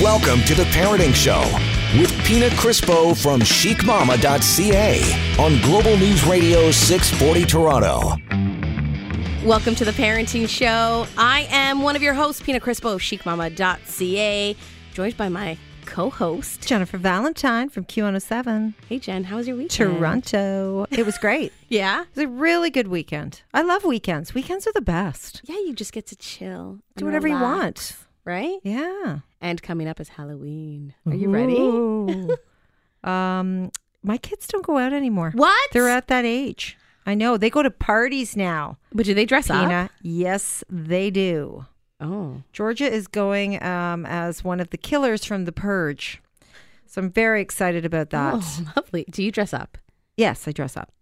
Welcome to the Parenting Show with Pina Crispo from chicmama.ca on Global News Radio 640 Toronto. Welcome to the Parenting Show. I am one of your hosts, Pina Crispo of chicmama.ca, joined by my co-host. Jennifer Valentyne from Q107, Hey Jen, how was your weekend? Toronto. It was great. Yeah, it was a really good weekend. I love weekends. Weekends are the best. Yeah, you just get to chill. Do and whatever you want. Right? Yeah. And coming up is Halloween. Are you ready? Um, my kids don't go out anymore. What? They're at that age. I know. They go to parties now. But do they dress up? Tina. Yes, they do. Oh. Georgia is going um, as one of the killers from The Purge. So I'm very excited about that. Oh, lovely. Do you dress up? Yes, I dress up.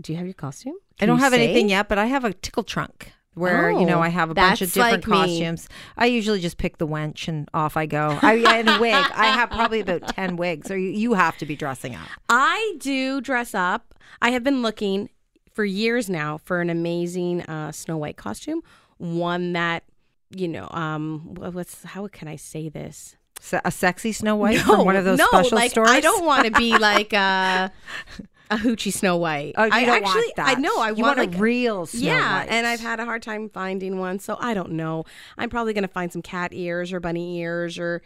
Do you have your costume? I don't have anything yet, but I have a tickle trunk where you know Oh, I have a bunch of different like me. costumes. I usually just pick the wench and off I go. I in a wig. I have probably about ten wigs. Or you, you have to be dressing up. I do dress up. I have been looking for years now for an amazing uh, Snow White costume, one that you know, um, what's how can I say this? A sexy Snow White from one of those no, special like stores. I don't want to be like a a hoochie Snow White. Oh, I don't actually. I know. I you want, want, like a real Snow white. yeah, White. and I've had a hard time finding one, so I don't know. I'm probably gonna find some cat ears or bunny ears or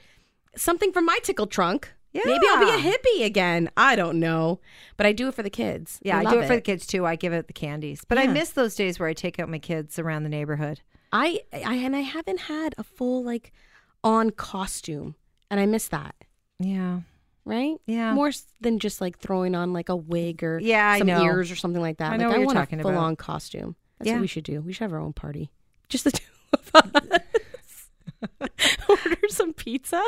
something from my tickle trunk. Yeah. Maybe I'll be a hippie again. I don't know, but I do it for the kids. Yeah, They I do it for the kids too. I give out the candies, but I miss those days where I take out my kids around the neighborhood. I, I and I haven't had a full like on costume, and I miss that. Yeah, Right? Yeah. More than just like throwing on like a wig or Yeah, I some know. ears or something like that. I like know what I you're want talking a about. full on costume. That's Yeah. what we should do. We should have our own party. Just the two of us. Order some pizza.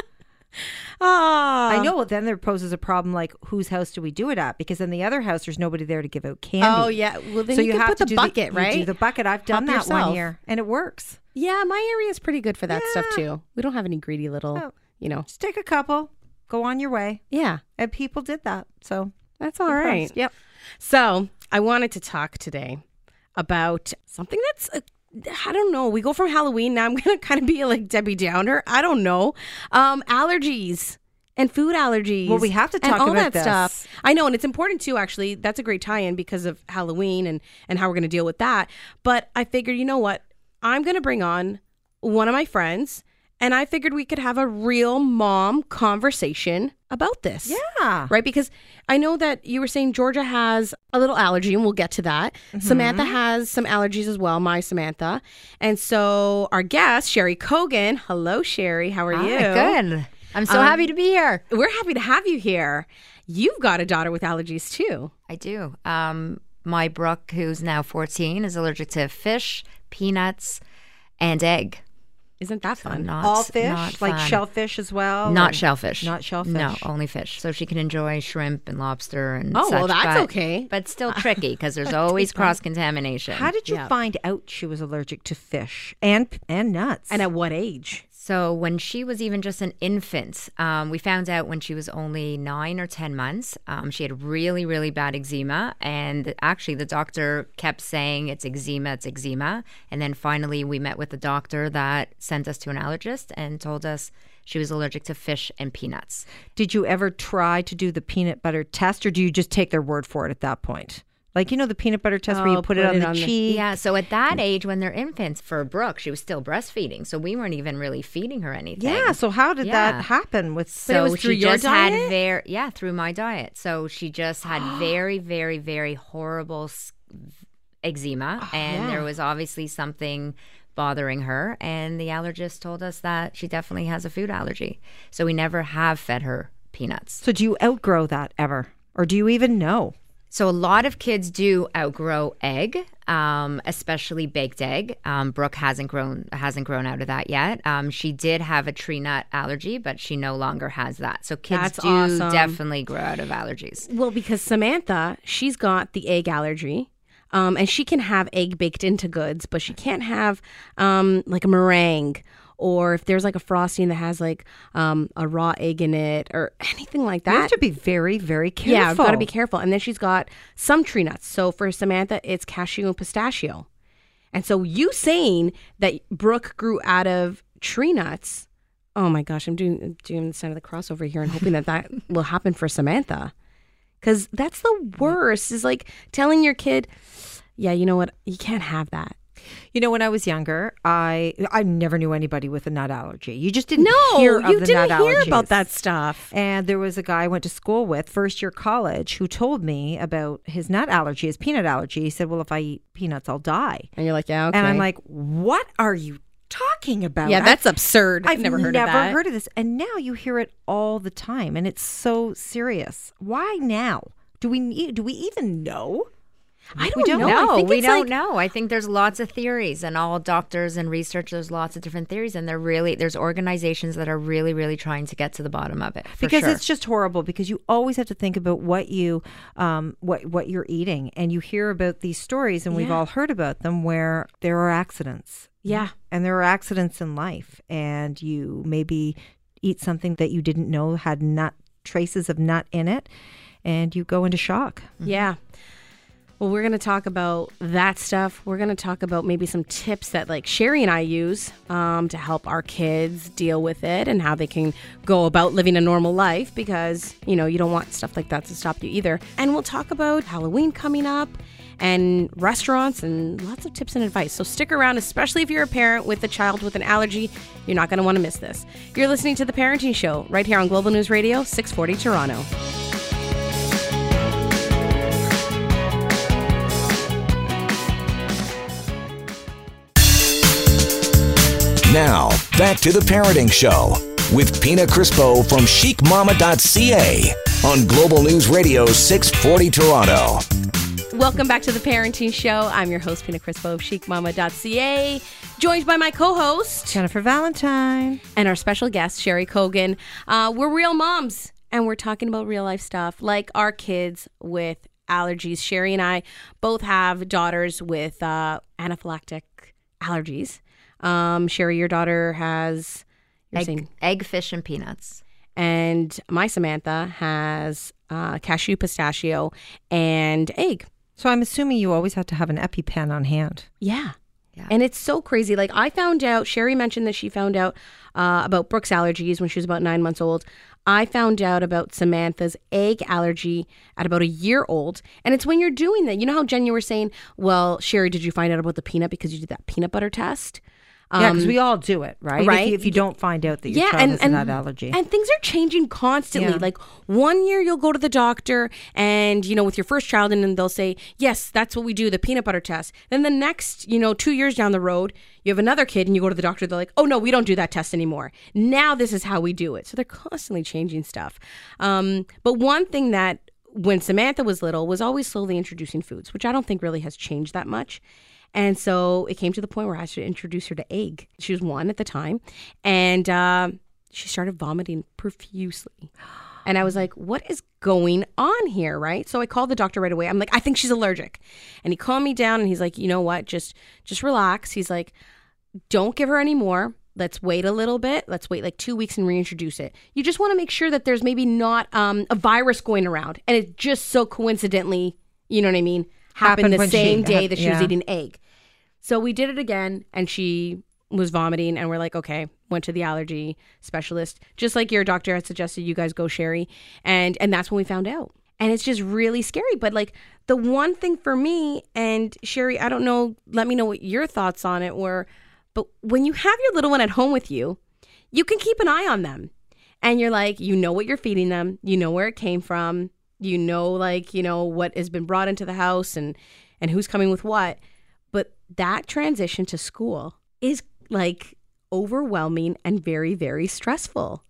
Ah, I know. Well, then there poses a problem like whose house do we do it at? Because in the other house, there's nobody there to give out candy. Oh yeah. Well, then so you, you, have put to the bucket, the, right? You do the bucket. I've done that one yourself. year, and it works. yeah, my area is pretty good for that stuff too. We don't have any greedy little, Oh. you know. Just take a couple, go on your way, Yeah, and people did that. So that's all right. Yep. So I wanted to talk today about something that's. Uh, I don't know. We go from Halloween now. I'm gonna kind of be like Debbie Downer. I don't know. Um, allergies and food allergies. Well, we have to and talk all about that this. stuff. I know, and it's important too. Actually, that's a great tie-in because of Halloween and and how we're gonna deal with that. But I figured, you know what? I'm gonna bring on one of my friends, and I figured we could have a real mom conversation about this Yeah. right? Because I know that you were saying Georgia has a little allergy, and we'll get to that. Mm-hmm. Samantha has some allergies as well, my Samantha. And so our guest, Sherry Cogan. Hello, Sherry. How are you? Good. I'm so Um, happy to be here. We're happy to have you here. You've got a daughter with allergies too. I do. Um, my Brooke, who's now 14, is allergic to fish, peanuts, and egg. Isn't that So fun? not, All fish, not like fun. shellfish as well. Not or- shellfish. Not shellfish. No, only fish. So she can enjoy shrimp and lobster and Oh, well, that's but- okay. But still tricky because there's always cross contamination. How did you Yeah. find out she was allergic to fish and and nuts? and at what age? So when she was even just an infant, um, we found out when she was only nine or ten months, um, she had really, really bad eczema, and actually the doctor kept saying it's eczema, it's eczema, and then finally we met with the doctor that sent us to an allergist and told us she was allergic to fish and peanuts. Did you ever try to do the peanut butter test, or do you just take their word for it at that point? Like you know the peanut butter test where Oh, you put, it on the the- cheek. Yeah, so at that age, when they're infants, for Brooke, she was still breastfeeding, so we weren't even really feeding her anything. Yeah. So how did Yeah. that happen? With So it she your just had diet? very yeah through my diet. So she just had very very very horrible eczema, oh, and there was obviously something bothering her. And the allergist told us that she definitely has a food allergy. So we never have fed her peanuts. so do you outgrow that ever, or do you even know? So a lot of kids do outgrow egg, um, especially baked egg. Um, Brooke hasn't grown hasn't grown out of that yet. Um, she did have a tree nut allergy, but she no longer has that. So kids That's do awesome. definitely grow out of allergies. Well, because Samantha, she's got the egg allergy. Um, and she can have egg baked into goods, but she can't have um, like a meringue or if there's like a frosting that has like um, a raw egg in it or anything like that. You have to be very, very careful. Yeah, I've got to be careful. And then she's got some tree nuts. So for Samantha, it's cashew and pistachio. And so you saying that Brooke grew out of tree nuts, oh my gosh, I'm doing doing the sign of the cross over here and hoping that that will happen for Samantha. Cuz that's the worst is like telling your kid, yeah, you know what? You can't have that. You know, when I was younger, I I never knew anybody with a nut allergy. You just didn't No, hear of you didn't hear about that stuff. And there was a guy I went to school with, first year college, who told me about his nut allergy, his peanut allergy. He said, "Well, if I eat peanuts, I'll die." And you're like, yeah, okay. And I'm like, "What are you talking about?" yeah, that's absurd. I've never heard never of that. heard of this, and now you hear it all the time, and it's so serious. Why now? Do we need? Do we even know? I don't, We don't know. Think we don't like, know. I think there's lots of theories, and all doctors and researchers, lots of different theories, and they're really there's organizations that are really, really trying to get to the bottom of it. because sure. it's just horrible because you always have to think about what you um what what you're eating and you hear about these stories and we've all heard about them where there are accidents Yeah. and there are accidents in life and you maybe eat something that you didn't know had nut traces of nut in it and you go into shock Yeah. Well, we're going to talk about that stuff. We're going to talk about maybe some tips that like Sherry and I use um, to help our kids deal with it and how they can go about living a normal life because, you know, you don't want stuff like that to stop you either. And we'll talk about Halloween coming up and restaurants and lots of tips and advice. So stick around, especially if you're a parent with a child with an allergy. You're not going to want to miss this. You're listening to The Parenting Show right here on Global News Radio, 640 Toronto. Now, back to the Parenting Show with Pina Crispo from chicmama.ca on Global News Radio 640 Toronto. Welcome back to the Parenting Show. I'm your host, Pina Crispo of chicmama.ca, joined by my co host Jennifer Valentyne and our special guest, Sherry Cogan. Uh, we're real moms, and we're talking about real life stuff like our kids with allergies. Sherry and I both have daughters with uh, anaphylactic allergies. Um, Sherry, your daughter has. You're saying egg, egg, fish, and peanuts. and my Samantha has uh, cashew, pistachio, and egg. so i'm assuming you always have to have an epipen on hand Yeah. Yeah. And it's so crazy. Like I found out, Sherry mentioned that she found out uh, about Brooke's allergies when she was about nine months old. I found out about Samantha's egg allergy at about a year old. And it's when you're doing that. You know how Jen, you were saying, well, Sherry, did you find out about the peanut because you did that peanut butter test? Yeah because we all do it right If right. you- if you, don't find out that your yeah, child and, has and allergy and things are changing constantly. Yeah. Like one year you'll go to the doctor, and you know with your first child, and then they'll say, "Yes, that's what we do, the peanut butter test." Then the next, you know, two years down the road, you have another kid, and you go to the doctor. They're like, "Oh no, we don't do that test anymore. Now this is how we do it." So they're constantly changing stuff. Um, but one thing that when Samantha was little was always slowly introducing foods, which I don't think really has changed that much. And so it came to the point where I should introduce her to egg. She was one at the time. And uh, she started vomiting profusely. And I was like, what is going on here? Right. So I called the doctor right away. I'm like, I think she's allergic. And he calmed me down and he's like, you know what? Just just relax. He's like, don't give her any more. Let's wait a little bit. Let's wait like two weeks and reintroduce it. You just want to make sure that there's maybe not um, a virus going around. And it just so coincidentally, you know what I mean, happened, Happened the when she same day that she was eating egg. So we did it again, and she was vomiting, and we're like, okay, went to the allergy specialist, just like your doctor had suggested. You guys go, Sherry, and and that's when we found out. And it's just really scary. But like the one thing for me and Sherry, I don't know. Let me know what your thoughts on it were. But when you have your little one at home with you, you can keep an eye on them, and you're like, you know what you're feeding them, you know where it came from, you know like you know what has been brought into the house, and and who's coming with what. That transition to school is like overwhelming and very, very stressful.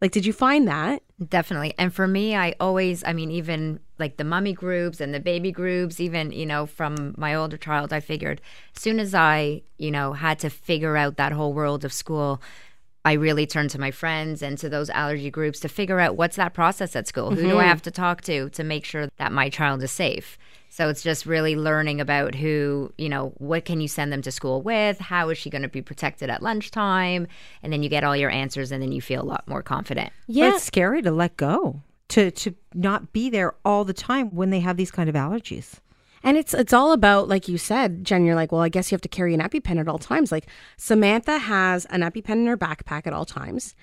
Like, did you find that? Definitely. And for me, I always, I mean, even like the mummy groups and the baby groups, even, you know, from my older child, I figured as soon as I, you know, had to figure out that whole world of school, I really turned to my friends and to those allergy groups to figure out what's that process at school? Who do I mm-hmm. have to talk to to make sure that my child is safe? So it's just really learning about who, you know, what can you send them to school with? How is she going to be protected at lunchtime? And then you get all your answers and then you feel a lot more confident. But it's scary to let go to to not be there all the time when they have these kind of allergies And it's it's all about, like you said, Jen. You're like, well, I guess you have to carry an EpiPen at all times. Like Samantha has an EpiPen in her backpack at all times.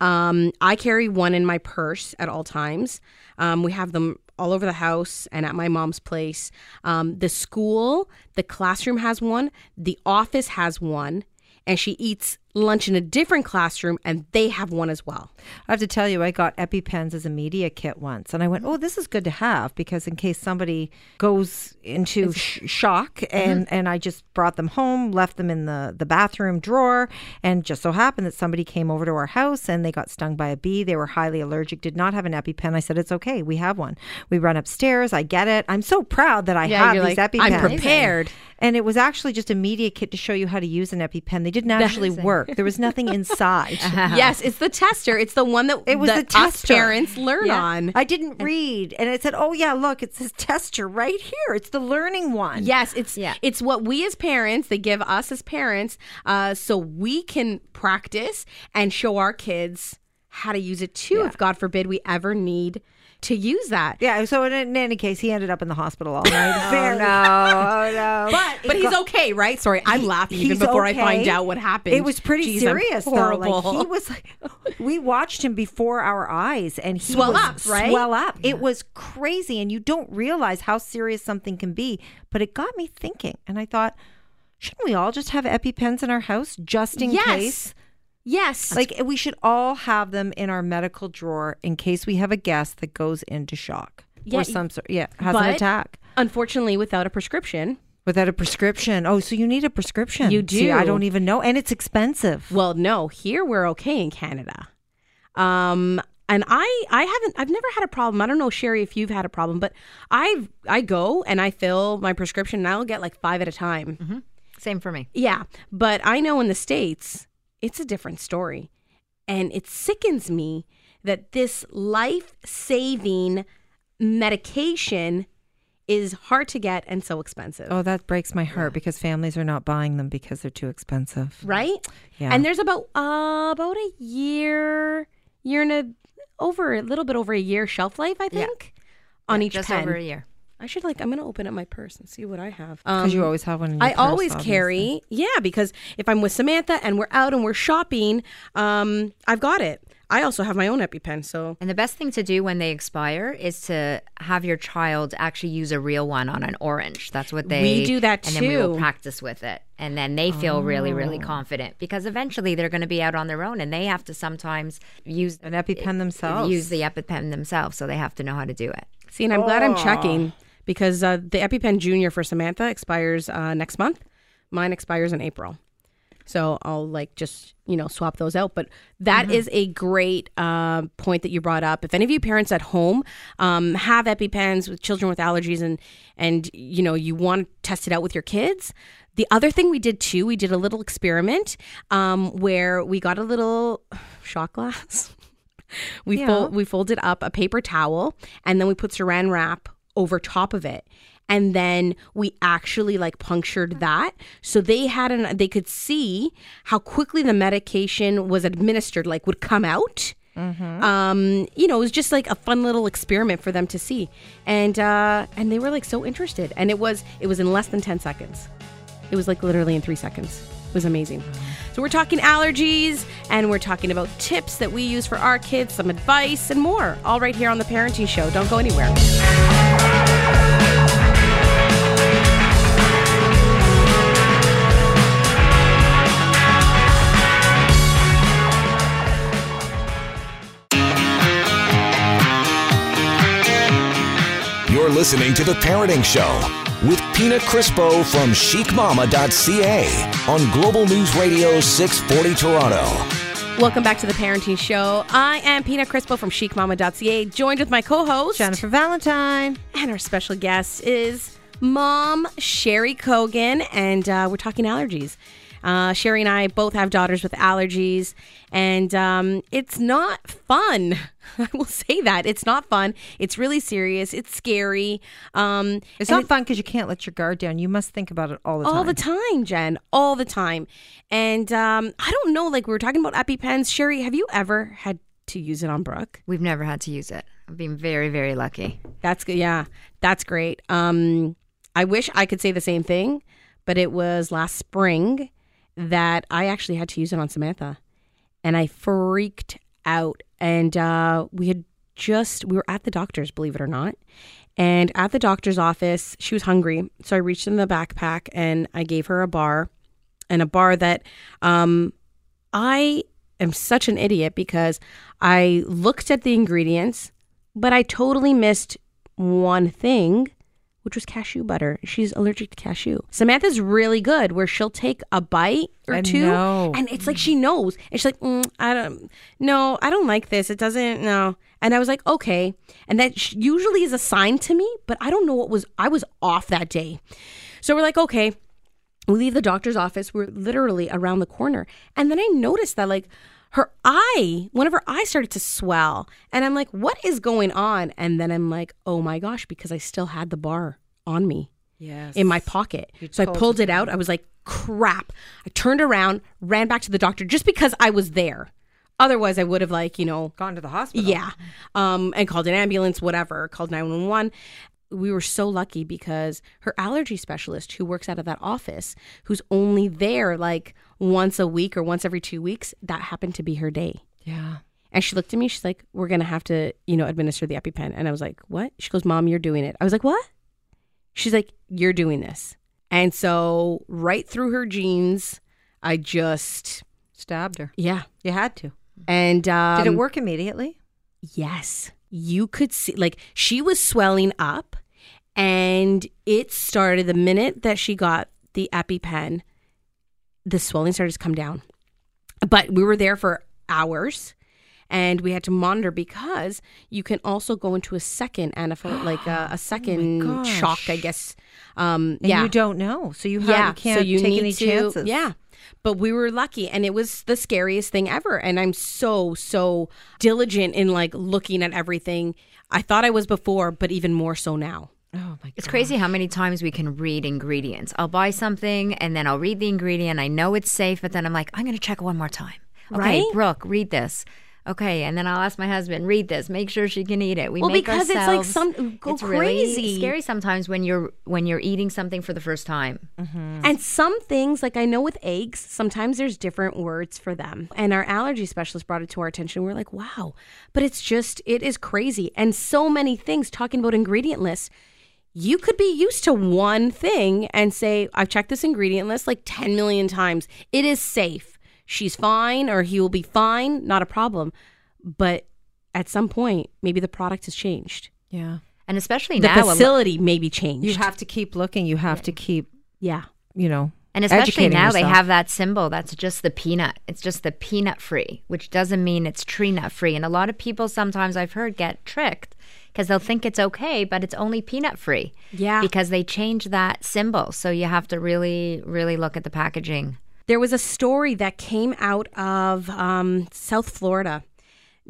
Um, I carry one in my purse at all times. Um, we have them all over the house and at my mom's place. Um, the school, the classroom has one. The office has one, and she eats lunch in a different classroom, and they have one as well. I have to tell you, I got EpiPens as a media kit once, and I went, "Oh, this is good to have because in case somebody goes into sh- shock." Mm-hmm. And and I just brought them home, left them in the the bathroom drawer, and just so happened that somebody came over to our house and they got stung by a bee. They were highly allergic, did not have an EpiPen. I said, "It's okay, we have one." We run upstairs. I get it. I'm so proud that I Yeah, have these like, EpiPens. "I'm prepared." And it was actually just a media kit to show you how to use an EpiPen. They didn't actually work. There was nothing inside. Yes, it's the tester. It's the one that It was the, us tester. parents learn Yeah. on. I didn't read, and it said, "Oh yeah, look, it's this tester right here. It's the learning one." Yes, it's Yeah. it's what we as parents they give us as parents, uh, so we can practice and show our kids how to use it too. If God forbid we ever need to use that. Yeah. So in, in any case, he ended up in the hospital all night. Oh, Very- no, oh no. But but he's okay, right? Sorry, I'm laughing even before I find out what happened. It was pretty Jeez, serious, though. Like he was, like, we watched him before our eyes, and he Swell was up, right? Swell up. It was crazy, and you don't realize how serious something can be. But it got me thinking, and I thought, shouldn't we all just have EpiPens in our house just in yes. case? Yes. Like we should all have them in our medical drawer in case we have a guest that goes into shock Yeah, or some sort. Yeah, has an attack unfortunately without a prescription. without a prescription. Oh, so you need a prescription? You See, I do. don't even know, and it's expensive. Well, no, here we're okay in Canada. Um and I I haven't I've never had a problem. I don't know Sherry if you've had a problem, but I I go and I fill my prescription and I'll get like 5 at a time. Same for me. Yeah, but I know in the states it's a different story. And it sickens me that this life-saving medication is hard to get and so expensive. Oh, that breaks my heart because families are not buying them because they're too expensive. right? Yeah. And there's about uh, about a year, year and a over a little bit over a year shelf life, I think, on each Just pen. over a year. I should like I'm gonna open up my purse and see what I have. Because you always have one. In your I purse, always obviously. carry, yeah, because if I'm with Samantha and we're out and we're shopping, um, I've got it. I also have my own EpiPen, so And the best thing to do when they expire is to have your child actually use a real one on an orange. That's what they We do that and then we will too. practice with it, and then they feel really, really confident because eventually they're going to be out on their own, and they have to sometimes use An EpiPen themselves. use the EpiPen themselves, so they have to know how to do it. see, and I'm glad I'm checking because uh, the EpiPen Junior for Samantha expires uh, next month. Mine expires in April. So I'll like just you know swap those out. But that is a great uh, point that you brought up. If any of you parents at home um, have EpiPens with children with allergies and and you know you want to test it out with your kids, the other thing we did too, we did a little experiment um, where we got a little shot glass. we Yeah. fold we folded up a paper towel and then we put saran wrap over top of it. And then we actually like punctured that. So they had an they could see how quickly the medication was administered like would come out. Um you know it was just like a fun little experiment for them to see. And uh and they were like so interested. And it was it was in less than 10 seconds. It was like literally in three seconds. Was amazing. So, we're talking allergies and we're talking about tips that we use for our kids, some advice, and more, all right here on The Parenting Show. Don't go anywhere. Listening to The Parenting Show with Pina Crispo from chicmama.ca on Global News Radio 640 Toronto. Welcome back to The Parenting Show. I am Pina Crispo from chicmama.ca, joined with my co host, Jennifer Valentyne. and our special guest is Mom Sherry Cogan, and uh, we're talking allergies. Uh, Sherry and I both have daughters with allergies, and um, it's not fun. I will say that it's not fun. It's really serious. It's scary. Um, It's not fun because you can't let your guard down. You must think about it all the time. all the time, Jen, all the time. And um, I don't know, like we were talking about EpiPens. Sherry, have you ever had to use it on Brooke? We've never had to use it. I've been very, very lucky. That's good. Yeah, that's great. Um, I wish I could say the same thing, but it was last spring that I actually had to use it on Samantha. And I freaked out. And uh, we had just, we were at the doctor's, believe it or not. And at the doctor's office, she was hungry. So I reached in the backpack and I gave her a bar and a bar that um, I am such an idiot because I looked at the ingredients, but I totally missed one thing, which was cashew butter. She's allergic to cashew. Samantha's really good where she'll take a bite or I two know. and it's like she knows. And she's like, mm, I don't, no, I don't like this. It doesn't, no. And I was like, okay. And that usually is a sign to me, but I don't know what was, I was off that day. So we're like, okay, we leave the doctor's office. We're literally around the corner. And then I noticed that, like, her eye, one of her eyes started to swell. And I'm like, what is going on? And then I'm like, oh my gosh, because I still had the bar on me Yes. in my pocket. So I pulled pulled it out. I was like, crap. I turned around, ran back to the doctor just because I was there. Otherwise, I would have, like, you know, gone to the hospital. yeah. Um, and called an ambulance, whatever, called 911. We were so lucky because her allergy specialist, who works out of that office, who's only there like once a week or once every two weeks, that happened to be her day. Yeah. And she looked at me, she's like, We're gonna have to, you know, administer the EpiPen. And I was like, What? She goes, Mom, you're doing it. I was like, What? She's like, You're doing this. And so right through her jeans, I just Stabbed her. yeah. You had to. And um, Did it work immediately? Yes. You could see, like, she was swelling up, and it started the minute that she got the EpiPen, the swelling started to come down. But we were there for hours. And we had to monitor because you can also go into a second anaphylactic, like a, a second shock, I guess. Um, And yeah, you don't know. So you, have, yeah, you can't so you take need any to, chances. Yeah. But we were lucky and it was the scariest thing ever. And I'm so, so diligent in like looking at everything. I thought I was before, but even more so now. Oh my It's crazy how many times we can read ingredients. I'll buy something and then I'll read the ingredient. I know it's safe, but then I'm like, I'm going to check one more time. Okay, Right? Brooke, read this. Okay, and then I'll ask my husband, read this, make sure she can eat it. We Well, make because it's like ourselves- some- go it's really crazy. scary sometimes when you're when you're eating something for the first time. Mm-hmm. And some things, like I know with eggs, sometimes there's different words for them. And our allergy specialist brought it to our attention. We're like, wow. But it's just, it is crazy. And so many things talking about ingredient lists. You could be used to one thing and say, I've checked this ingredient list like 10 million times. It is safe. She's fine or he will be fine. Not a problem. But at some point, maybe the product has changed. Yeah. And especially The now, a lo- facility may be changed. You have to keep looking. You have to keep, yeah. you know, And especially now they have that symbol that's just the peanut. It's just the peanut free, which doesn't mean it's tree nut free. And a lot of people sometimes I've heard get tricked because they'll think it's okay, but it's only peanut free. Yeah. Because they change that symbol. So you have to really, really look at the packaging. There was a story that came out of um, South Florida.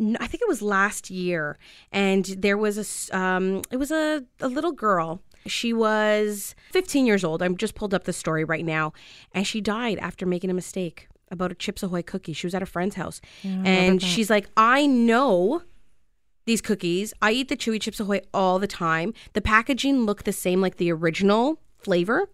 I think it was last year, and there was a um, it was a, a little girl. She was 15 years old. I'm just pulled up the story right now, and she died after making a mistake about a Chips Ahoy cookie. She was at a friend's house, and she's like, "I know these cookies. I eat the chewy Chips Ahoy all the time. The packaging looked the same like the original flavor,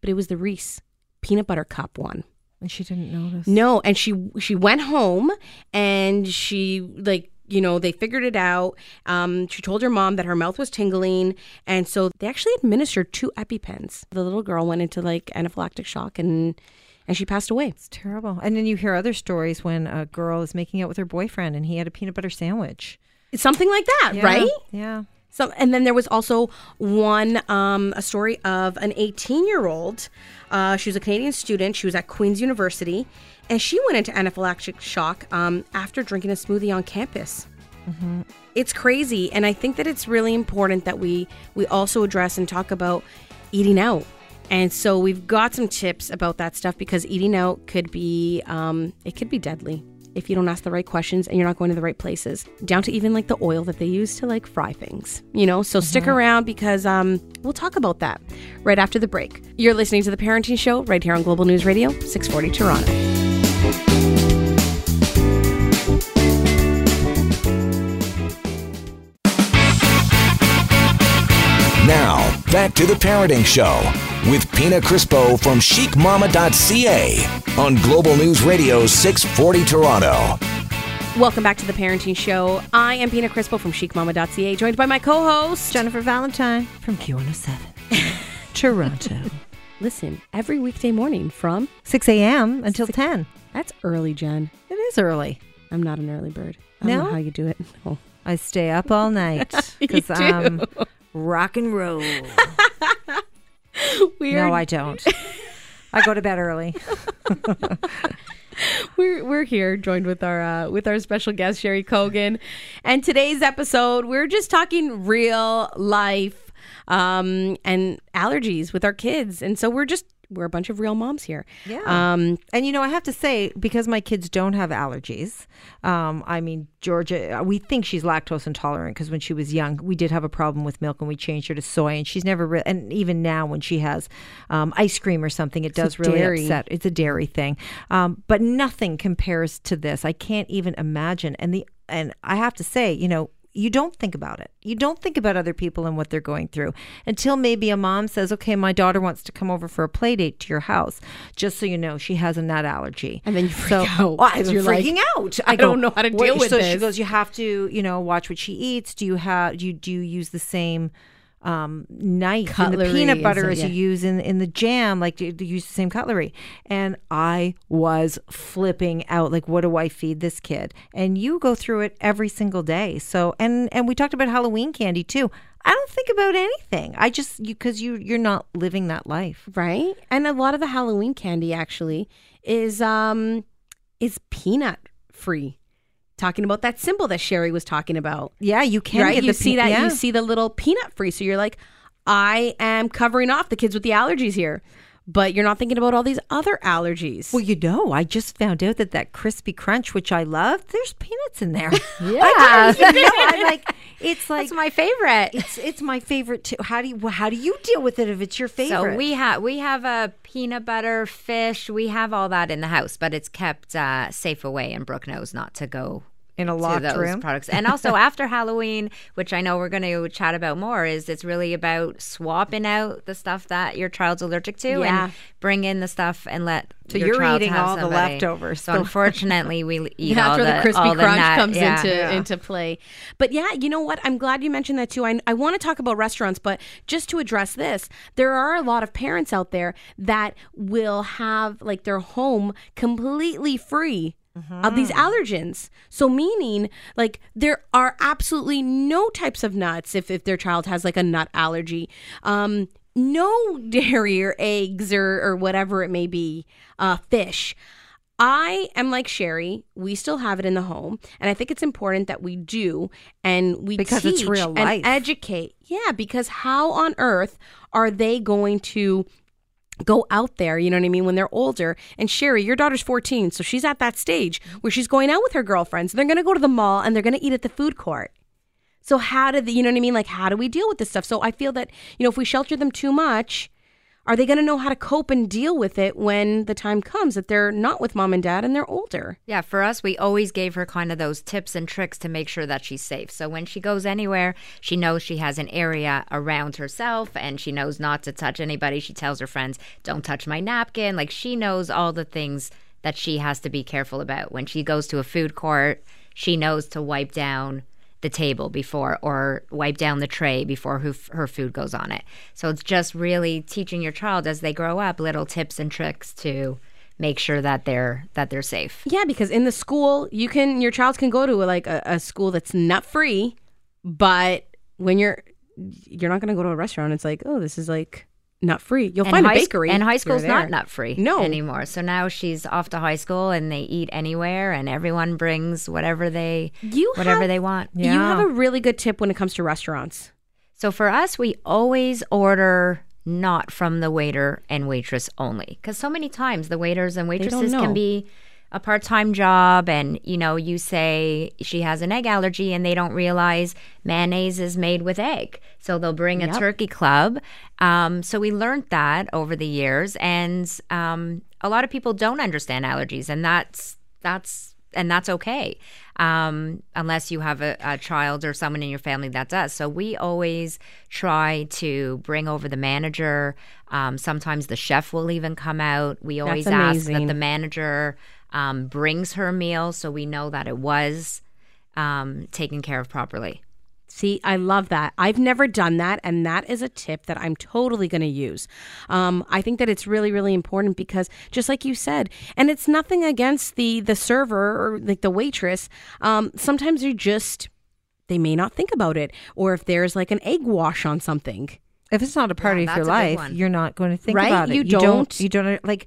but it was the Reese peanut butter cup one." and she didn't notice. No, and she she went home and she like you know they figured it out. Um, she told her mom that her mouth was tingling, and so they actually administered two epipens. The little girl went into like anaphylactic shock and and she passed away. It's terrible. And then you hear other stories when a girl is making out with her boyfriend and he had a peanut butter sandwich. It's something like that, Yeah. right? Yeah. So, and then there was also one, um, a story of an 18 year old. Uh, she was a Canadian student. She was at Queen's University, and she went into anaphylactic shock um, after drinking a smoothie on campus. It's crazy, and I think that it's really important that we we also address and talk about eating out. And so we've got some tips about that stuff because eating out could be um, it could be deadly if you don't ask the right questions and you're not going to the right places. Down to even like the oil that they use to like fry things, you know. So stick around because um, we'll talk about that right after the break. You're listening to the Parenting Show right here on Global News Radio 640 Toronto. Back back to the Parenting Show with Pina Crispo from chicmama.ca on Global News Radio 640 Toronto. Welcome back to the Parenting Show. I am Pina Crispo from chicmama.ca, joined by my co-host Jennifer Valentyne from Q107, Toronto. Listen, every weekday morning from 6 a.m. until 10. that's early, Jen. It is early. I'm not an early bird. I don't No? know how you do it. No. I stay up all night because do. I'm rock and roll. No, I don't. I go to bed early. we're we're here joined with our uh, with our special guest Sherry Cogan, and today's episode we're just talking real life um, and allergies with our kids, and so we're just we're a bunch of real moms here. Yeah. Um, And you know, I have to say, because my kids don't have allergies, um, I mean, Georgia, we think she's lactose intolerant because when she was young, we did have a problem with milk and we changed her to soy. And she's never, really, and even now when she has um, ice cream or something, it does really dairy. upset. It's a dairy thing. Um, but nothing compares to this. I can't even imagine. And the, and I have to say, you know, you don't think about it. You don't think about other people and what they're going through until maybe a mom says, "Okay, my daughter wants to come over for a play date to your house." Just so you know, she has a nut allergy. And then you freak so, out, Oh, I'm you're like, freaking out. I don't know how to deal with so She goes, "You have to, you know, watch what she eats. Do you have? Do you do you use the same?" Um, knife in the peanut butter as Yeah. you use in, in the jam, like do you use the same cutlery? And I was flipping out, like, what do I feed this kid? And you go through it every single day. So, and and we talked about Halloween candy too. I don't think about anything. I just you because you you're not living that life. right? And a lot of the Halloween candy actually is um is peanut free. Talking about that symbol that Sherry was talking about. Yeah, you can right? get You the see that yeah. you see the little peanut free. So you're like, I am covering off the kids with the allergies here. But you're not thinking about all these other allergies. Well, you know, I just found out that that crispy crunch, which I love, there's peanuts in there. Yeah. I know. I'm like, it's like That's my favorite. it's it's my favorite too. How do you how do you deal with it if it's your favorite? So we have we have a peanut butter fish. We have all that in the house, but it's kept uh, safe away, and Brooke knows not to go in a to locked those room. products. And also after Halloween, which I know we're going to chat about more, is it's really about swapping out the stuff that your child's allergic to Yeah. and bring in the stuff and let. So your you're child eating have all the leftovers. So unfortunately, we eat Yeah, all that's where the crispy all crunch nut- comes yeah. into into play. But yeah, you know what? I'm glad you mentioned that too. I, I want to talk about restaurants, but just to address this, there are a lot of parents out there that will have like their home completely free. Of these allergens. So, meaning, like, there are absolutely no types of nuts if, if their child has like a nut allergy. Um, no dairy or eggs or, or whatever it may be, uh, fish. I am like Sherry. We still have it in the home, and I think it's important that we do and we Because it's teach real and life. educate. Yeah, because how on earth are they going to go out there? You know what I mean? When they're older, and Sherry, your daughter's fourteen, so she's at that stage where she's going out with her girlfriends. They're going to go to the mall and they're going to eat at the food court. So how do the, you know what I mean? Like how do we deal with this stuff? So I feel that you know if we shelter them too much, are they going to know how to cope and deal with it when the time comes that they're not with mom and dad and they're older? Yeah, for us, we always gave her kind of those tips and tricks to make sure that she's safe. So when she goes anywhere, she knows she has an area around herself and she knows not to touch anybody. She tells her friends, don't touch my napkin. Like she knows all the things that she has to be careful about. When she goes to a food court, she knows to wipe down the table before or wipe down the tray before her, food goes on it. So it's just really teaching your child as they grow up little tips and tricks to make sure that they're that they're safe. Yeah, because in the school, you can your child can go to like a, a school that's nut free, but when you're you're not going to go to a restaurant, it's like oh, this is like nut free. You'll find a high, bakery, and high You're school's not nut free No. anymore. So now she's off to high school and they eat anywhere and everyone brings whatever they You whatever have- they want. You have a really good tip when it comes to restaurants. So for us, we always order not from the waiter and waitress only because so many times the waiters and waitresses can be a part-time job and you know you say she has an egg allergy and they don't realize mayonnaise is made with egg so they'll bring a turkey club um, so we learned that over the years and um, a lot of people don't understand allergies and that's that's and that's okay, um, unless you have a, a child or someone in your family that does. So we always try to bring over the manager. Um, sometimes the chef will even come out. We always ask that the manager um, brings her meal so we know that it was um, taken care of properly. See, I love that. I've never done that, and that is a tip that I'm totally going to use. Um, I think that it's really, really important because, just like you said, and it's nothing against the the server or like the waitress. Um, sometimes you just they may not think about it, or if there's like an egg wash on something. If it's not a part Yeah, of your life, you're not going to think Right? about it. You don't. don't- You don't like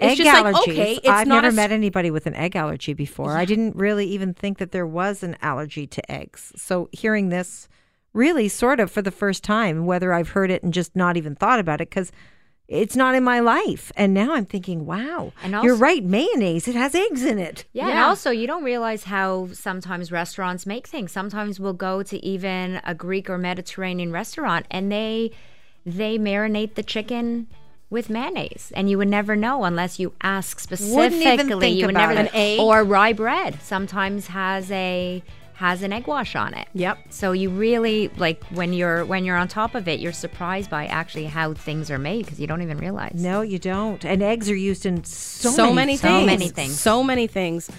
It's egg just like, allergies. okay, it's I've never a met anybody with an egg allergy before. I didn't really even think that there was an allergy to eggs. So hearing this, really, sort of for the first time, whether I've heard it and just not even thought about it, because. It's not in my life. And now I'm thinking, wow, And you're right. Mayonnaise, it has eggs in it. Yeah, and also you don't realize how sometimes restaurants make things. Sometimes we'll go to even a Greek or Mediterranean restaurant and they they marinate the chicken with mayonnaise, and you would never know unless you ask specifically. think you would about never it. An egg? or rye bread sometimes has a has an egg wash on it. Yep. So you really like when you're when you're on top of it, you're surprised by actually how things are made because you don't even realize. No, you don't. And eggs are used in so, so many, so things. So many things. So many things.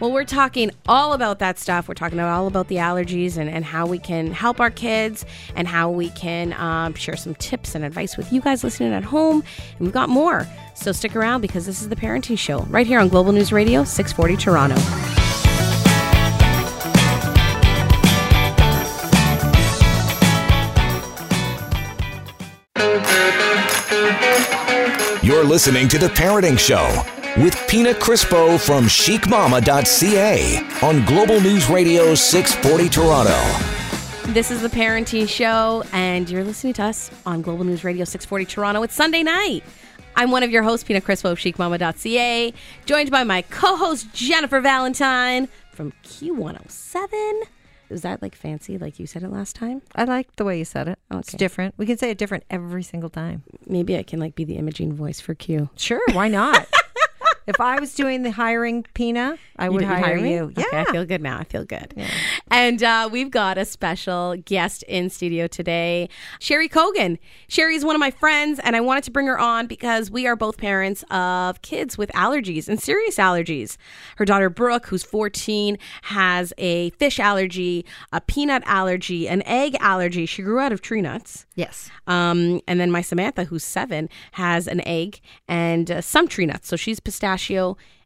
Well, we're talking all about that stuff. We're talking all about the allergies and, and how we can help our kids and how we can um, share some tips and advice with you guys listening at home. And we've got more. So stick around because this is the Parenting Show right here on Global News Radio, 640 Toronto. You're listening to The Parenting Show with Pina Crispo from chicmama.ca on Global News Radio 640 Toronto. This is the Parenting Show, and you're listening to us on Global News Radio 640 Toronto. It's Sunday night. I'm one of your hosts, Pina Crispo of chicmama.ca, joined by my co host, Jennifer Valentyne from Q107. Is that like fancy, like you said it last time? I like the way you said it. Oh, it's different. We can say it different every single time. Maybe I can like be the imaging voice for Q. Sure, why not? if I was doing the hiring Pina, I would hire, me? you. Okay, I feel good now. I feel good. And uh, we've got a special guest in studio today, Sherry Cogan. Sherry is one of my friends, and I wanted to bring her on because we are both parents of kids with allergies and serious allergies. Her daughter Brooke, who's 14, has a fish allergy, a peanut allergy, an egg allergy. She grew out of tree nuts. Yes. Um, and then my Samantha, who's seven, has an egg and uh, some tree nuts. So she's pistachio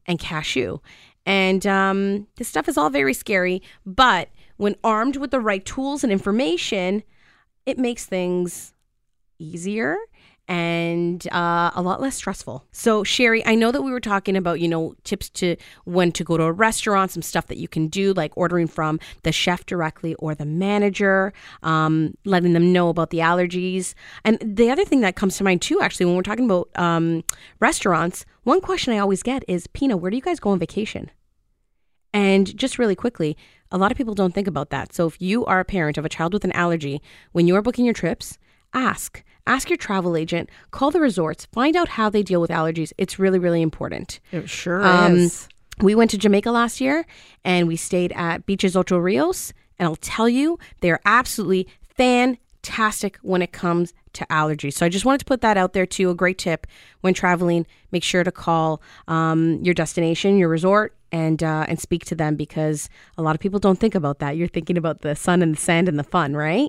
and cashew. And um, this stuff is all very scary, but when armed with the right tools and information, it makes things easier and uh, a lot less stressful. So, Sherry, I know that we were talking about, you know, tips to when to go to a restaurant, some stuff that you can do, like ordering from the chef directly or the manager, um, letting them know about the allergies. And the other thing that comes to mind, too, actually, when we're talking about um, restaurants, one question I always get is, Pina, where do you guys go on vacation? And just really quickly, a lot of people don't think about that. So if you are a parent of a child with an allergy, when you're booking your trips, ask. Ask your travel agent, call the resorts, find out how they deal with allergies. It's really, really important. It sure Um, is. We went to Jamaica last year and we stayed at Beaches Ocho Rios. And I'll tell you, they're absolutely fantastic when it comes to allergies. So I just wanted to put that out there too. A great tip when traveling: make sure to call um, your destination, your resort, and uh, and speak to them because a lot of people don't think about that. You're thinking about the sun and the sand and the fun, right?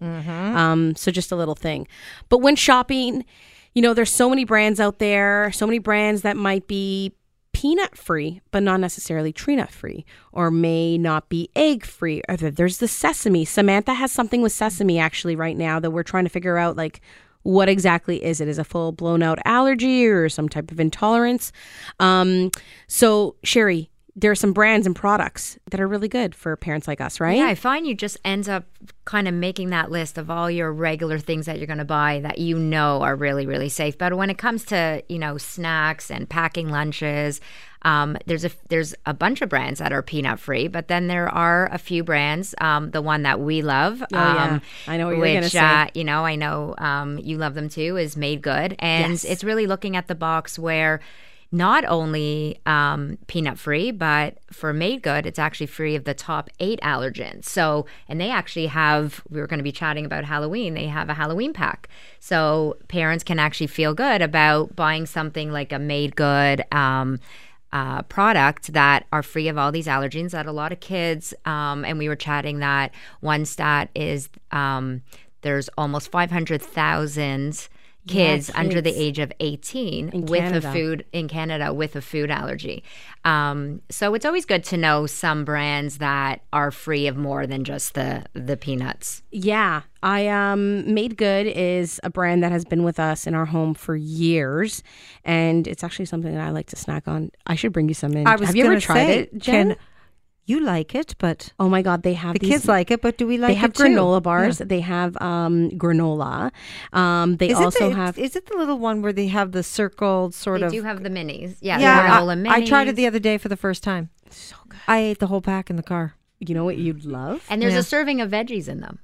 Um, so just a little thing. But when shopping, you know, there's so many brands out there, so many brands that might be peanut free, but not necessarily tree nut free, or may not be egg free. Or there's the sesame. Samantha has something with sesame actually right now that we're trying to figure out like what exactly is it? Is it a full blown out allergy or some type of intolerance? Um, so Sherry, there are some brands and products that are really good for parents like us, right? Yeah, I find you just ends up kind of making that list of all your regular things that you're going to buy that you know are really, really safe. But when it comes to you know snacks and packing lunches, um, there's a there's a bunch of brands that are peanut free, but then there are a few brands. Um, the one that we love, Oh, yeah. um, I know what you're which say. uh, you know I know um, you love them too, is Made Good, and Yes. it's really looking at the box where not only um, peanut free, but for Made Good, it's actually free of the top eight allergens. So, and they actually have, we were going to be chatting about Halloween, they have a Halloween pack. So parents can actually feel good about buying something like a Made Good. Um, uh, product that are free of all these allergens that a lot of kids um, and we were chatting that one stat is um, there's almost 500000 kids under the age of 18 with Canada. a food in Canada with a food allergy. Um, so it's always good to know some brands that are free of more than just the the peanuts. Yeah, I um Made Good is a brand that has been with us in our home for years, and it's actually something that I like to snack on. I should bring you some in. I was have you ever tried say, it, Jen? Can you like it? But oh my God, they have the these, kids like it. But do we like? They have it too? granola bars. Yeah. They have um granola. Um, they Is also the, have. Is it the little one where they have the circled sort They of? do have the minis. Yeah, yeah, the granola minis. I, I tried it the other day for the first time. So good. I ate the whole pack in the car. You know what you'd love? and there's Yeah. a serving of veggies in them.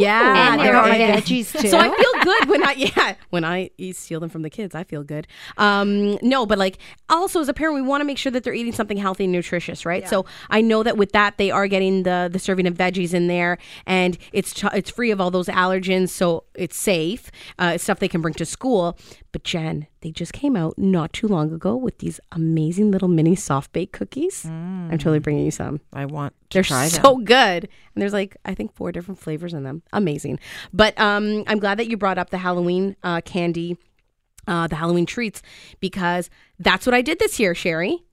Yeah, And they're- veggies too. So I feel good when I yeah when I eat, steal them from the kids. I feel good. Um, no, but like also as a parent, we want to make sure that they're eating something healthy and nutritious, right? So I know that with that they are getting the the serving of veggies in there, and it's ch- it's free of all those allergens, so it's safe. Uh, it's stuff they can bring to school. But Jen, they just came out not too long ago with these amazing little mini soft baked cookies. I'm totally bringing you some. I want to They're so them. good. And there's like I think four different flavors in them. Amazing. But um I'm glad that you brought up the Halloween uh candy, uh the Halloween treats because that's what I did this year, Sherry.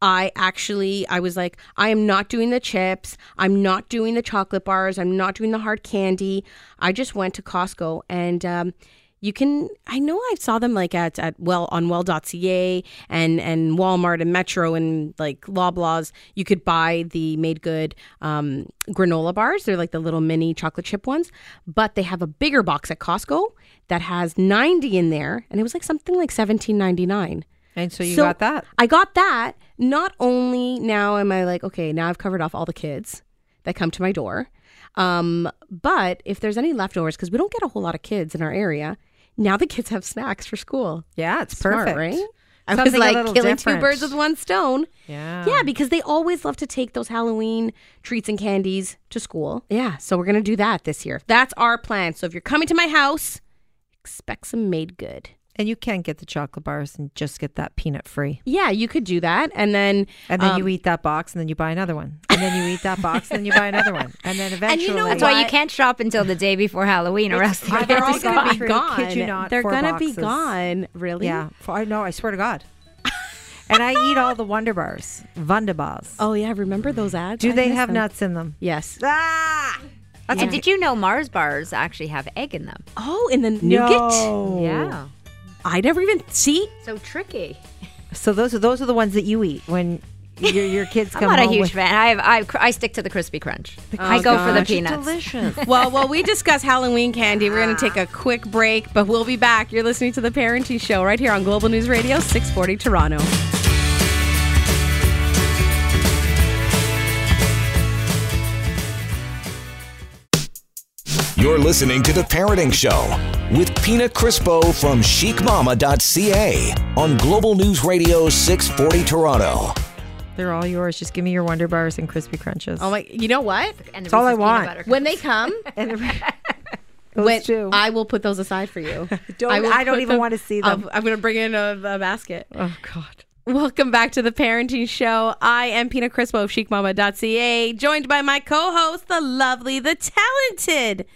I actually I was like I am not doing the chips. I'm not doing the chocolate bars. I'm not doing the hard candy. I just went to Costco and um you can I know I saw them like at, at well on well.ca and and Walmart and Metro and like Loblaws you could buy the made good um, granola bars they're like the little mini chocolate chip ones but they have a bigger box at Costco that has 90 in there and it was like something like 17.99 And so you So got that. I got that. Not only now am I like, okay, now I've covered off all the kids that come to my door. Um, but if there's any leftovers, because we don't get a whole lot of kids in our area, now the kids have snacks for school. Yeah, it's Smart, perfect. right? I Something was like killing different. two birds with one stone. Yeah. Yeah, because they always love to take those Halloween treats and candies to school. Yeah, so we're gonna do that this year. That's our plan. So if you're coming to my house, expect some made good. And you can get the chocolate bars and just get that peanut free. Yeah, you could do that, and then And then um, you eat that box and then you buy another one. And then you eat that box and then you buy another one. And then eventually and you know That's Why- why you can't shop until the day before Halloween, or else I've they're all already going gone to be gone. kid you not, they're going to be gone. Really? Yeah. For, I know, I swear to God. and I eat all the Wonder Bars, Wunderbars. Oh yeah, remember those ads? Do I they have them. nuts in them? Yes. Ah! That's and did you know Mars bars actually have egg in them? Oh, in the nougat. No. Yeah. I never even see. So tricky. So those are those are the ones that you eat when your your kids come. I'm come not a huge with- fan. I, I I stick to the crispy crunch. I Oh, go for the gosh. peanuts. Delicious. Well, while we discuss Halloween candy, we're going to take a ah. quick break, but we'll be back. You're listening to the Parenting Show right here on Global News Radio 640 Toronto. You're listening to The Parenting Show with Pina Crispo from chicmamma.ca on Global News Radio 640 Toronto. They're all yours. Just give me your Wunderbars and crispy crunches. Oh my, you know what? And the That's all I want. When they come, and those when, two. I will put those aside for you. Don't- will I don't put even want to see them. I'll- I'm going to bring in a, a basket. oh God. Welcome back to the Parenting Show. I am Pina Crispo of chicmamma.ca, joined by my co-host, the lovely, the talented,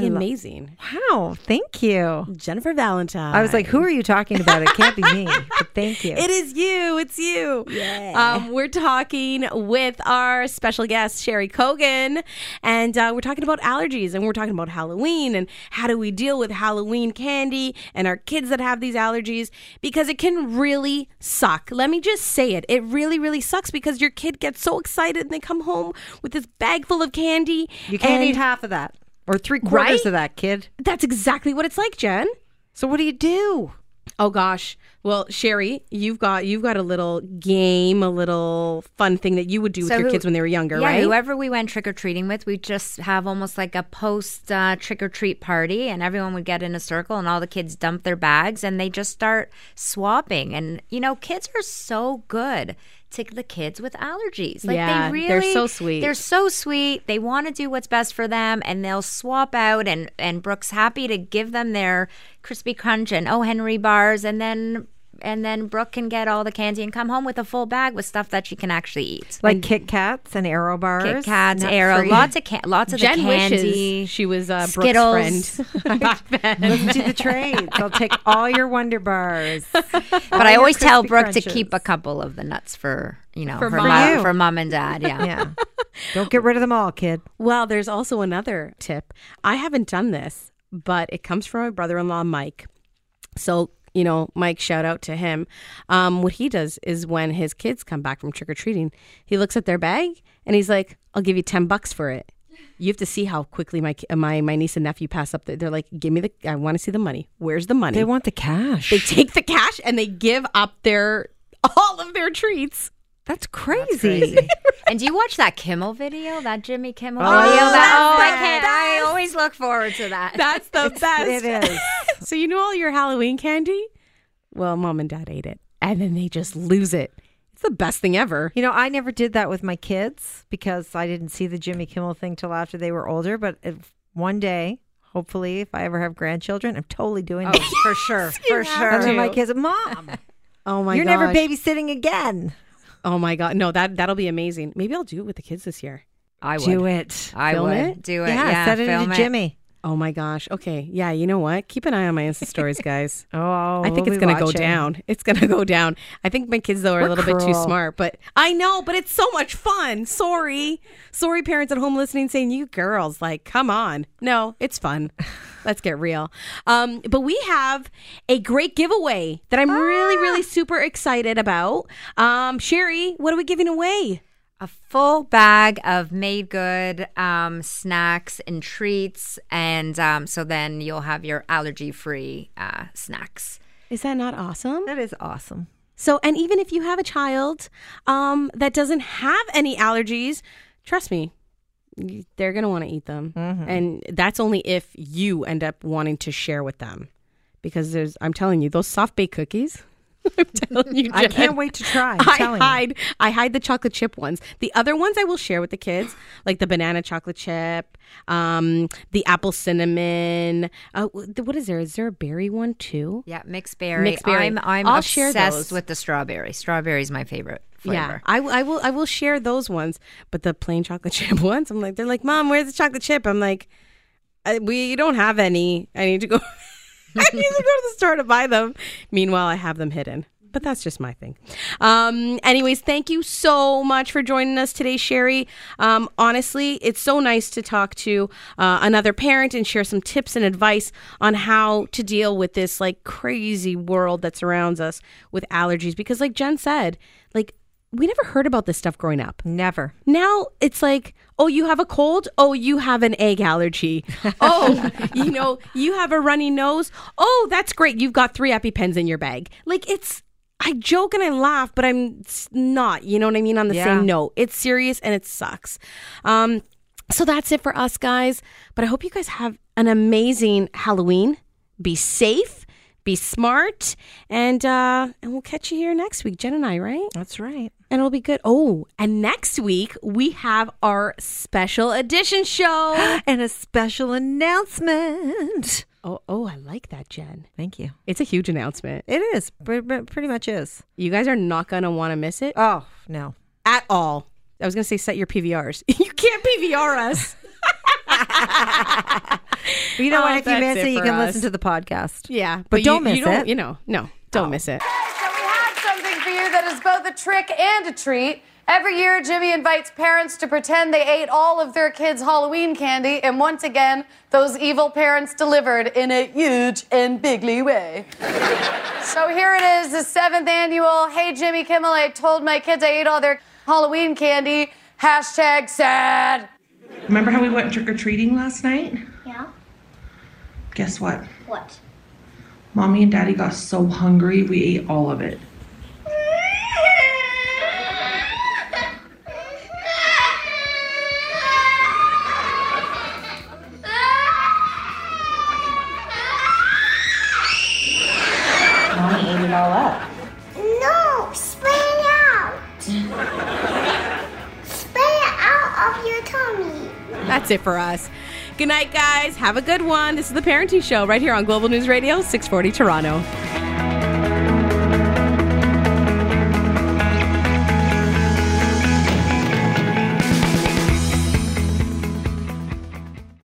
lo- amazing Wow. Thank you. Jennifer Valentyne. I was like, who are you talking about? It can't be me. But thank you. It is you. It's you. Yeah. Um, we're talking with our special guest, Sherry Cogan, and uh, we're talking about allergies and we're talking about Halloween and how do we deal with Halloween candy and our kids that have these allergies because it can really suck. Let me just say it. It really, really sucks because your kid gets so excited and they come home with this bag full of candy. You can't eat half of that or three quarters Right? of that, kid. That's exactly what it's like, Jen. So what do you do? Oh gosh. Well, Sherry, you've got you've got a little game, a little fun thing that you would do with your who- kids when they were younger, yeah, right? whoever we went trick or treating with, we just have almost like a post uh, trick or treat party, and everyone would get in a circle, and all the kids dump their bags, and they just start swapping. And you know, kids are so good to the kids with allergies. Like Yeah, they they're so sweet. They're so sweet. They want to do what's best for them, and they'll swap out. And and Brooke's happy to give them their crispy crunch and oh Henry bars, and then. And then Brooke can get all the candy and come home with a full bag with stuff that she can actually eat. Like Kit Kats and Aero bars. Kit Kats, Nut Aero, free. lots of can- lots of Jen the candy. she was uh, Skittles. Brooke's friend back then. Let's the trades. I'll take all your Wunderbars. but I always tell Crispy Brooke to keep a couple of the nuts for you know For for, mom. mom, you. for mom and dad. Yeah. Yeah. Don't get rid of them all, kid. Well, there's also another tip. I haven't done this, but it comes from my brother-in-law Mike. So, you know, Mike, shout out to him. Um, what he does is when his kids come back from trick or treating, he looks at their bag and he's like, "I'll give you ten bucks for it." You have to see how quickly my my my niece and nephew pass up. The, they're like, "Give me the. I want to see the money. Where's the money?" They want the cash. they take the cash and they give up their all of their treats. That's crazy. Crazy. and do you watch that Kimmel video? That Jimmy Kimmel Oh, video? That, oh, I can't. I always look forward to that. That's the best. It is. So you know all your Halloween candy? Well, mom and dad ate it, and then they just lose it. It's the best thing ever. You know, I never did that with my kids because I didn't see the Jimmy Kimmel thing till after they were older. But if one day, hopefully, if I ever have grandchildren, I'm totally doing oh, it. for sure. For sure. And then my kids, Mom, Oh my you're gosh. never babysitting again. Oh my god. No, that that'll be amazing. Maybe I'll do it with the kids this year. I would. Do it. I Film would it? do it. yeah, Yeah, set it film into Jimmy. Oh my gosh. Okay. Yeah, you know what? Keep an eye on my Insta stories, guys. Oh, I think we'll it's going to go down. It's going to go down. I think my kids though are a We're little bit too smart, but I know, but it's so much fun. Sorry. Sorry parents at home listening saying you girls like come on. No, it's fun. Let's get real. Um but we have a great giveaway that I'm really really super excited about. Um Sherry, what are we giving away? A full bag of made good um, snacks and treats, and um, so then you'll have your allergy free uh, snacks. Is that not awesome? That is awesome. So, and even if you have a child um, that doesn't have any allergies, trust me, they're going to want to eat them. And that's only if you end up wanting to share with them. Because there's, I'm telling you, those soft baked cookies. I'm telling you, I can't wait to try. I'm I telling you. hide, I hide the chocolate chip ones. The other ones I will share with the kids, like the banana chocolate chip, um, the apple cinnamon. Uh, what is there? Is there a berry one too? Yeah, mixed berry. Mixed berry. I'm I'm I'll share obsessed those. with the strawberry. Strawberry is my favorite flavor. Yeah, I, I will. I will share those ones, but the plain chocolate chip ones, I'm like, they're like, Mom, where's the chocolate chip? I'm like, we don't have any. I need to go. I need to go to the store to buy them. Meanwhile, I have them hidden. But that's just my thing. Um, anyways, thank you so much for joining us today, Sherry. Um, honestly, it's so nice to talk to uh, another parent and share some tips and advice on how to deal with this like crazy world that surrounds us with allergies. Because, like Jen said, like we never heard about this stuff growing up. Never. Now it's like, oh, you have a cold? Oh, you have an egg allergy. Oh, you know, you have a runny nose. Oh, that's great. You've got three EpiPens in your bag. Like it's, I joke and I laugh, but I'm not, you know what I mean? On the Yeah. same note, it's serious and it sucks. Um, so that's it for us, guys. But I hope you guys have an amazing Halloween. Be safe, be smart, and uh, and we'll catch you here next week, Jen and I, right? That's right. And it'll be good. Oh, and next week we have our special edition show. And a special announcement. oh, oh, I like that, Jen. Thank you. It's a huge announcement. It is. Pre- pre- Pretty much is. You guys are not gonna want to miss it Oh, no. at all. I was gonna say set your PVRs. you can't PVR us. You know Oh, what? If you miss it it, you can us. listen to the podcast. Yeah, But you- don't miss you don't, it. You know, no, don't oh. miss it. So we have something for you that is both a trick and a treat. Every year, Jimmy invites parents to pretend they ate all of their kids' Halloween candy, and once again, those evil parents delivered in a huge and bigly way. so here it is, the seventh annual Hey Jimmy Kimmel, I told my kids I ate all their Halloween candy. Hashtag sad. Remember how we went trick or treating last night? Yeah? Guess what? What? Mommy and Daddy got so hungry, we ate all of it. Mommy ate it all up. No, spit it out. spit it out of your tummy. That's it for us. Good night, guys. Have a good one. This is the Parenting Show right here on Global News Radio, 640 Toronto.